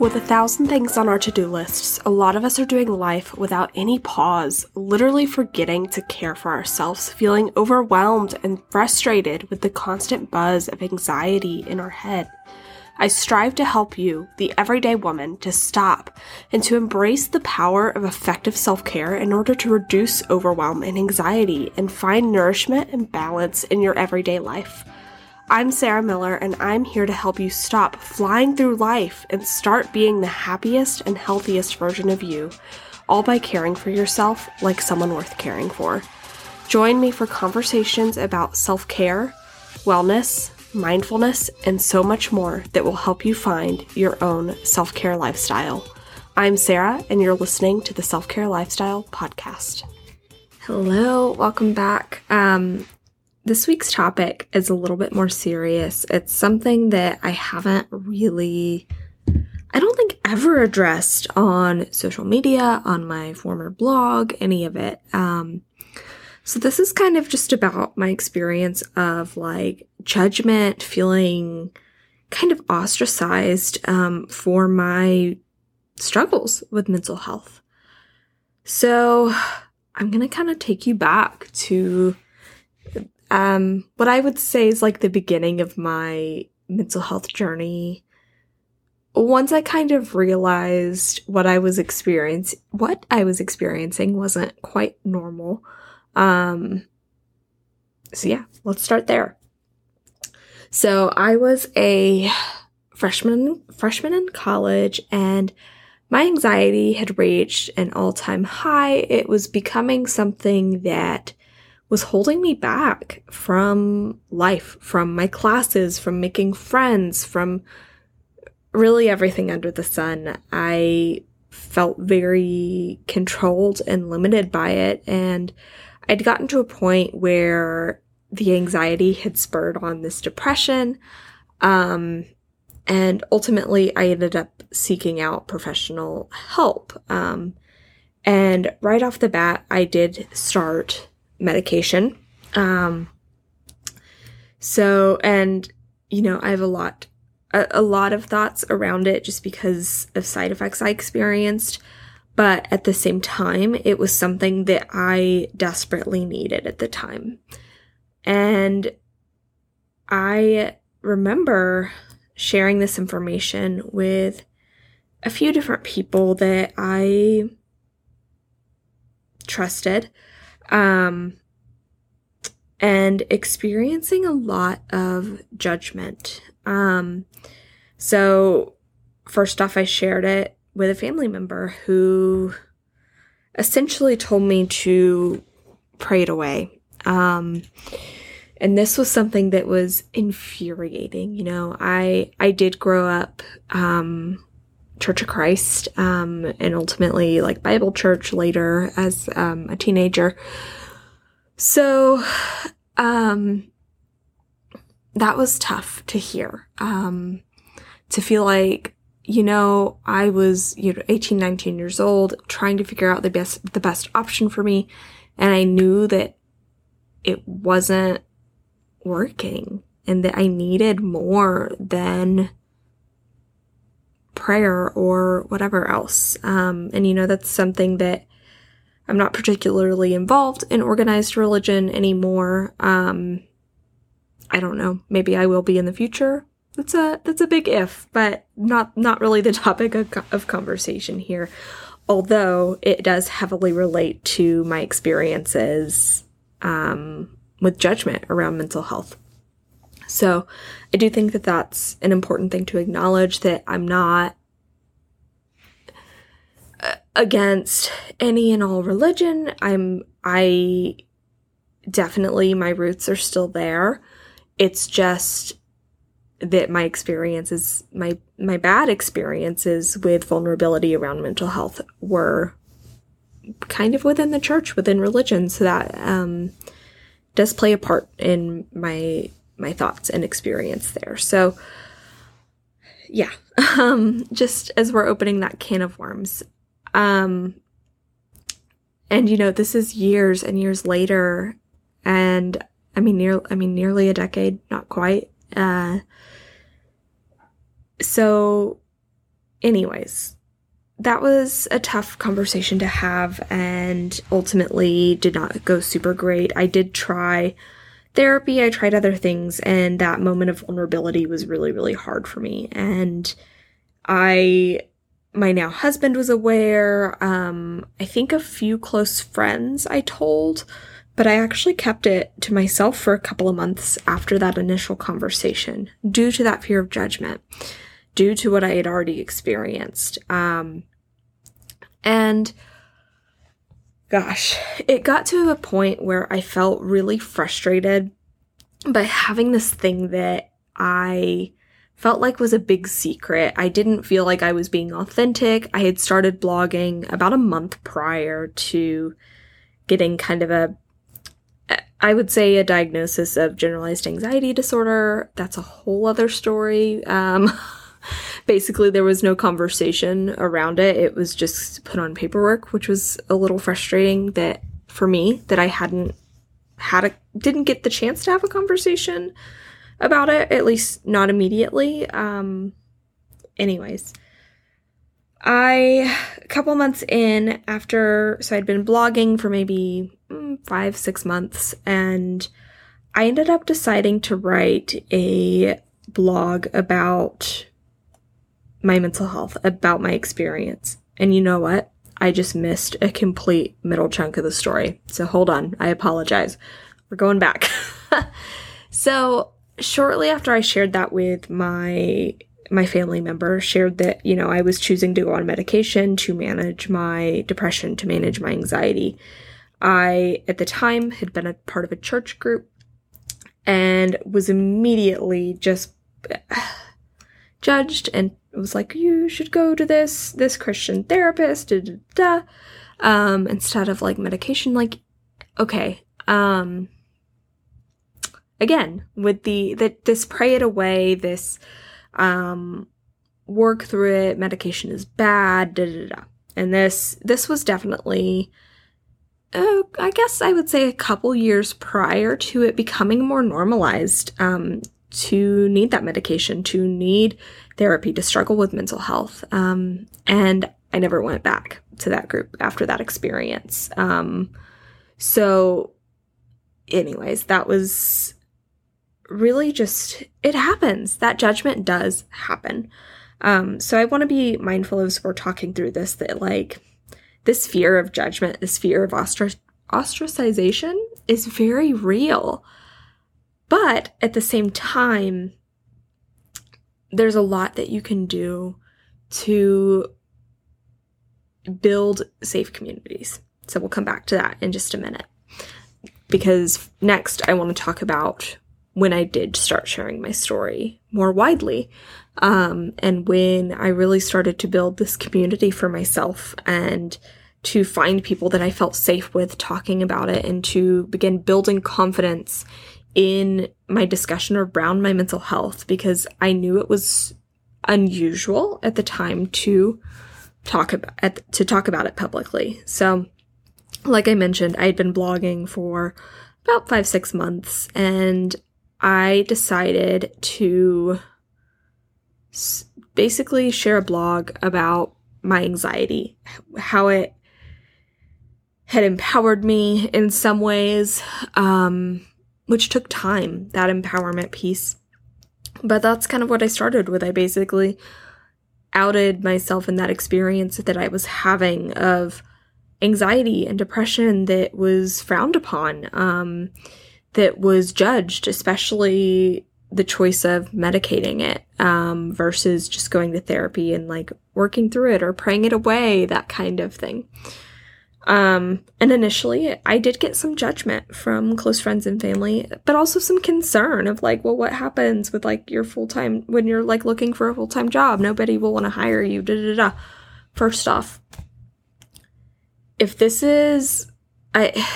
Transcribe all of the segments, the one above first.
With a thousand things on our to do lists, a lot of us are doing life without any pause, literally forgetting to care for ourselves, feeling overwhelmed and frustrated with the constant buzz of anxiety in our head. I strive to help you, the everyday woman, to stop and to embrace the power of effective self care in order to reduce overwhelm and anxiety and find nourishment and balance in your everyday life. I'm Sarah Miller, and I'm here to help you stop flying through life and start being the happiest and healthiest version of you, all by caring for yourself like someone worth caring for. Join me for conversations about self care, wellness, mindfulness, and so much more that will help you find your own self care lifestyle. I'm Sarah, and you're listening to the Self Care Lifestyle Podcast. Hello, welcome back. Um, this week's topic is a little bit more serious. It's something that I haven't really, I don't think ever addressed on social media, on my former blog, any of it. Um, so this is kind of just about my experience of like judgment, feeling kind of ostracized um, for my struggles with mental health. So I'm going to kind of take you back to um, what I would say is like the beginning of my mental health journey. Once I kind of realized what I was experiencing, what I was experiencing wasn't quite normal. Um, so yeah, let's start there. So I was a freshman, freshman in college and my anxiety had reached an all time high. It was becoming something that was holding me back from life, from my classes, from making friends, from really everything under the sun. I felt very controlled and limited by it. And I'd gotten to a point where the anxiety had spurred on this depression. Um, and ultimately, I ended up seeking out professional help. Um, and right off the bat, I did start medication. Um, so, and, you know, I have a lot, a, a lot of thoughts around it just because of side effects I experienced. But at the same time, it was something that I desperately needed at the time. And I remember sharing this information with a few different people that I trusted um, and experiencing a lot of judgment. Um, so, first off, I shared it with a family member who essentially told me to pray it away. Um, and this was something that was infuriating. You know, I I did grow up um, Church of Christ, um, and ultimately like Bible church later as um, a teenager. So, um, that was tough to hear. Um, to feel like, you know, I was, you know, 18, 19 years old, trying to figure out the best, the best option for me. And I knew that it wasn't working and that I needed more than prayer or whatever else. Um, and you know, that's something that I'm not particularly involved in organized religion anymore. Um, I don't know. Maybe I will be in the future. That's a that's a big if, but not not really the topic of, of conversation here. Although it does heavily relate to my experiences um, with judgment around mental health. So I do think that that's an important thing to acknowledge that I'm not uh, against any and all religion. I'm, I definitely, my roots are still there. It's just that my experiences, my, my bad experiences with vulnerability around mental health were kind of within the church, within religion. So that, um, does play a part in my my thoughts and experience there. So, yeah, um, just as we're opening that can of worms. Um, and you know, this is years and years later, and I mean, near, I mean, nearly a decade, not quite. Uh, so anyways, that was a tough conversation to have and ultimately did not go super great. I did try therapy, I tried other things, and that moment of vulnerability was really, really hard for me. And I, my now husband was aware. Um, I think a few close friends I told, but I actually kept it to myself for a couple of months after that initial conversation due to that fear of judgment due to what I had already experienced. Um, and gosh, it got to a point where I felt really frustrated by having this thing that I felt like was a big secret. I didn't feel like I was being authentic. I had started blogging about a month prior to getting kind of a I would say a diagnosis of generalized anxiety disorder. That's a whole other story. Um, basically there was no conversation around it. It was just put on paperwork, which was a little frustrating that for me that I hadn't had a didn't get the chance to have a conversation about it, at least not immediately. Um anyways, I a couple months in after so I'd been blogging for maybe mm, 5 6 months and I ended up deciding to write a blog about my mental health, about my experience. And you know what? I just missed a complete middle chunk of the story. So hold on. I apologize. We're going back. so, shortly after I shared that with my my family member shared that, you know, I was choosing to go on medication to manage my depression, to manage my anxiety. I at the time had been a part of a church group and was immediately just judged and was like, you should go to this this Christian therapist, da, da, da, um, instead of like medication. Like, okay, um, again with the that this pray it away, this um, work through it. Medication is bad, da da da. And this this was definitely. Uh, I guess I would say a couple years prior to it becoming more normalized. Um, to need that medication, to need therapy, to struggle with mental health. Um, and I never went back to that group after that experience. Um, so, anyways, that was really just, it happens. That judgment does happen. Um, so I want to be mindful as we're talking through this that, like, this fear of judgment, this fear of ostrac- ostracization is very real. But at the same time, there's a lot that you can do to build safe communities. So we'll come back to that in just a minute. Because next, I want to talk about when I did start sharing my story more widely. Um, and when I really started to build this community for myself and to find people that I felt safe with talking about it and to begin building confidence in my discussion around my mental health because I knew it was unusual at the time to talk about to talk about it publicly. So, like I mentioned, I had been blogging for about 5-6 months and I decided to basically share a blog about my anxiety, how it had empowered me in some ways, um, which took time, that empowerment piece. But that's kind of what I started with. I basically outed myself in that experience that I was having of anxiety and depression that was frowned upon, um, that was judged, especially the choice of medicating it um, versus just going to therapy and like working through it or praying it away, that kind of thing. Um, and initially, I did get some judgment from close friends and family, but also some concern of like, well, what happens with like your full time when you're like looking for a full time job? Nobody will want to hire you. Da da da. First off, if this is, I,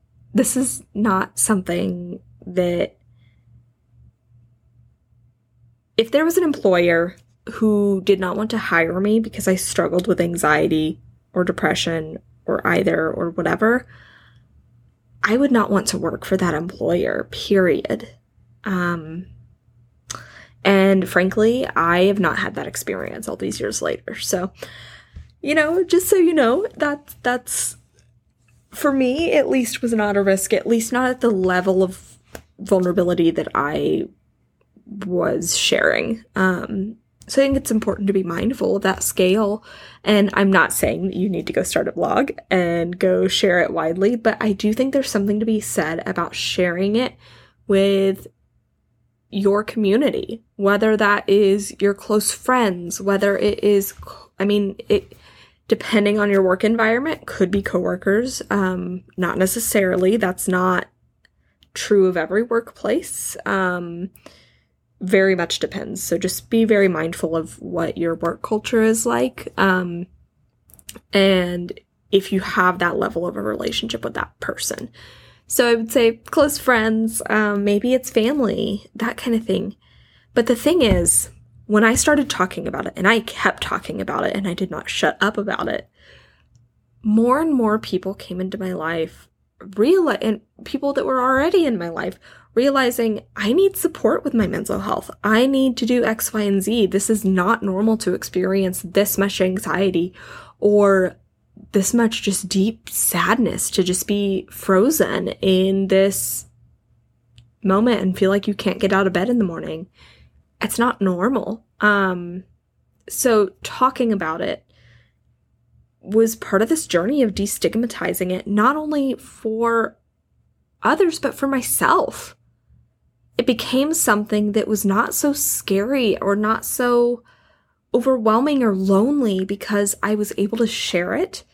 this is not something that, if there was an employer who did not want to hire me because I struggled with anxiety or depression or either or whatever, I would not want to work for that employer, period. Um, And frankly, I have not had that experience all these years later. So, you know, just so you know, that that's for me at least was not a risk, at least not at the level of vulnerability that I was sharing. Um, so I think it's important to be mindful of that scale. And I'm not saying that you need to go start a blog and go share it widely, but I do think there's something to be said about sharing it with your community, whether that is your close friends, whether it is, I mean, it, depending on your work environment, could be coworkers. Um, not necessarily. That's not true of every workplace. Um, very much depends. So just be very mindful of what your work culture is like. Um, and if you have that level of a relationship with that person. So I would say close friends, um, maybe it's family, that kind of thing. But the thing is, when I started talking about it, and I kept talking about it, and I did not shut up about it, more and more people came into my life, real and people that were already in my life realizing I need support with my mental health. I need to do X, Y, and Z. This is not normal to experience this much anxiety or this much just deep sadness to just be frozen in this moment and feel like you can't get out of bed in the morning. It's not normal. Um, so talking about it was part of this journey of destigmatizing it, not only for others, but for myself it became something that was not so scary or not so overwhelming or lonely because I was able to share it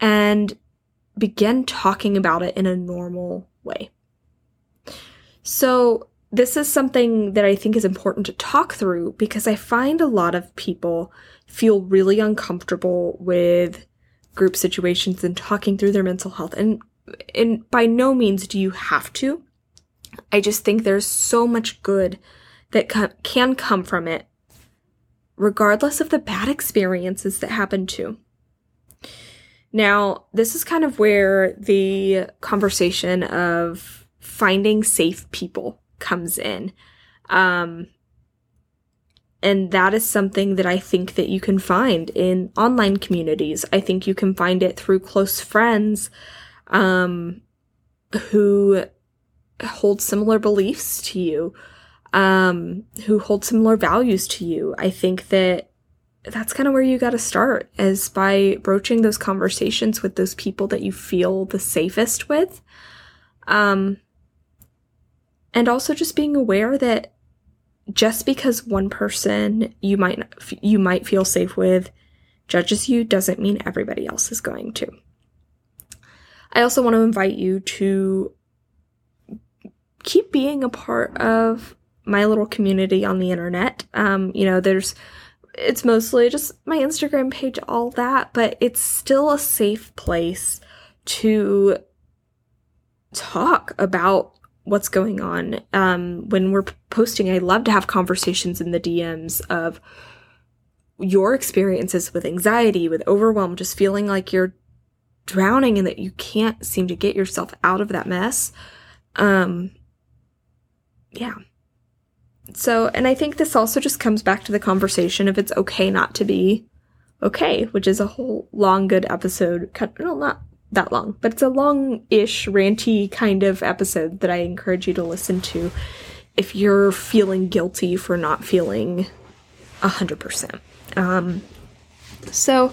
and begin talking about it in a normal way. So, this is something that I think is important to talk through because I find a lot of people feel really uncomfortable with group situations and talking through their mental health. And, and by no means do you have to. I just think there's so much good that can come from it, regardless of the bad experiences that happen too. Now, this is kind of where the conversation of finding safe people comes in. Um, and that is something that I think that you can find in online communities. I think you can find it through close friends um, who hold similar beliefs to you, um, who hold similar values to you. I think that that's kind of where you got to start is by broaching those conversations with those people that you feel the safest with. Um, and also just being aware that just because one person you might you might feel safe with judges you doesn't mean everybody else is going to. I also want to invite you to keep being a part of my little community on the internet. Um, you know, there's it's mostly just my Instagram page, all that, but it's still a safe place to talk about what's going on. Um, when we're posting, I love to have conversations in the DMs of your experiences with anxiety, with overwhelm, just feeling like you're drowning and that you can't seem to get yourself out of that mess. Um, yeah. So, and I think this also just comes back to the conversation if it's okay not to be okay, which is a whole long, good episode. No, not that long, but it's a long ish, ranty kind of episode that I encourage you to listen to if you're feeling guilty for not feeling 100%. Um, so,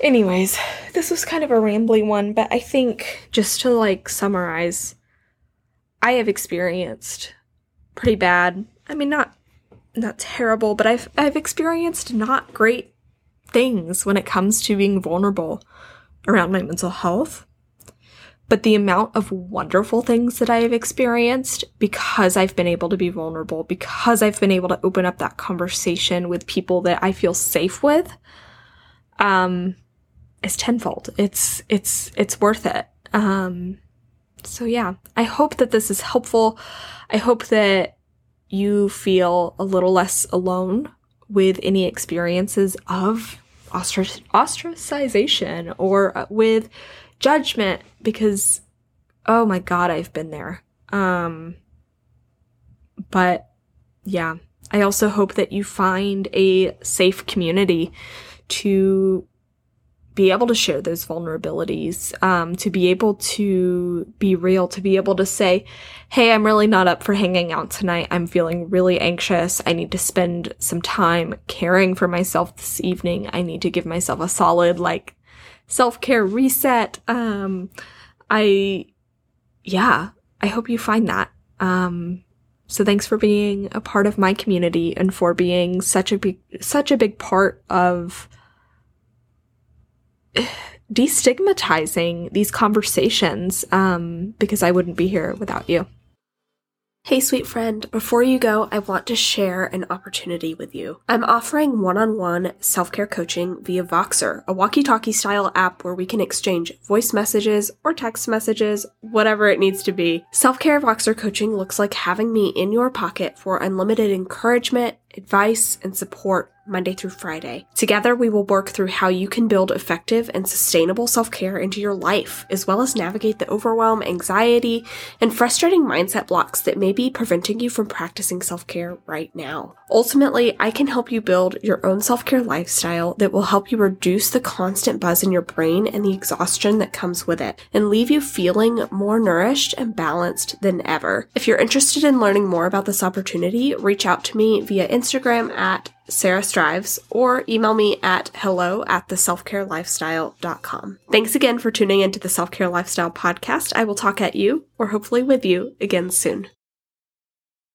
anyways, this was kind of a rambly one, but I think just to like summarize, I have experienced pretty bad. I mean, not not terrible, but I've I've experienced not great things when it comes to being vulnerable around my mental health. But the amount of wonderful things that I have experienced because I've been able to be vulnerable, because I've been able to open up that conversation with people that I feel safe with, um, is tenfold. It's it's it's worth it. Um, so yeah, I hope that this is helpful. I hope that you feel a little less alone with any experiences of ostracization or uh, with judgment because oh my god, I've been there. Um but yeah. I also hope that you find a safe community to be able to share those vulnerabilities, um, to be able to be real, to be able to say, Hey, I'm really not up for hanging out tonight. I'm feeling really anxious. I need to spend some time caring for myself this evening. I need to give myself a solid, like, self care reset. Um, I, yeah, I hope you find that. Um, so thanks for being a part of my community and for being such a big, such a big part of destigmatizing these conversations um, because I wouldn't be here without you. Hey, sweet friend, before you go, I want to share an opportunity with you. I'm offering one on one self care coaching via Voxer, a walkie talkie style app where we can exchange voice messages or text messages, whatever it needs to be. Self care Voxer coaching looks like having me in your pocket for unlimited encouragement, advice, and support Monday through Friday. Together, we will work through how you can build effective and sustainable self care into your life, as well as navigate the overwhelm, anxiety, and frustrating mindset blocks that may be preventing you from practicing self care right now. Ultimately, I can help you build your own self care lifestyle that will help you reduce the constant buzz in your brain and the exhaustion that comes with it, and leave you feeling more nourished and balanced than ever. If you're interested in learning more about this opportunity, reach out to me via Instagram at Sarah Strives or email me at hello at the selfcarelifestyle.com. Thanks again for tuning into the Self Care Lifestyle podcast. I will talk at you or hopefully with you again soon.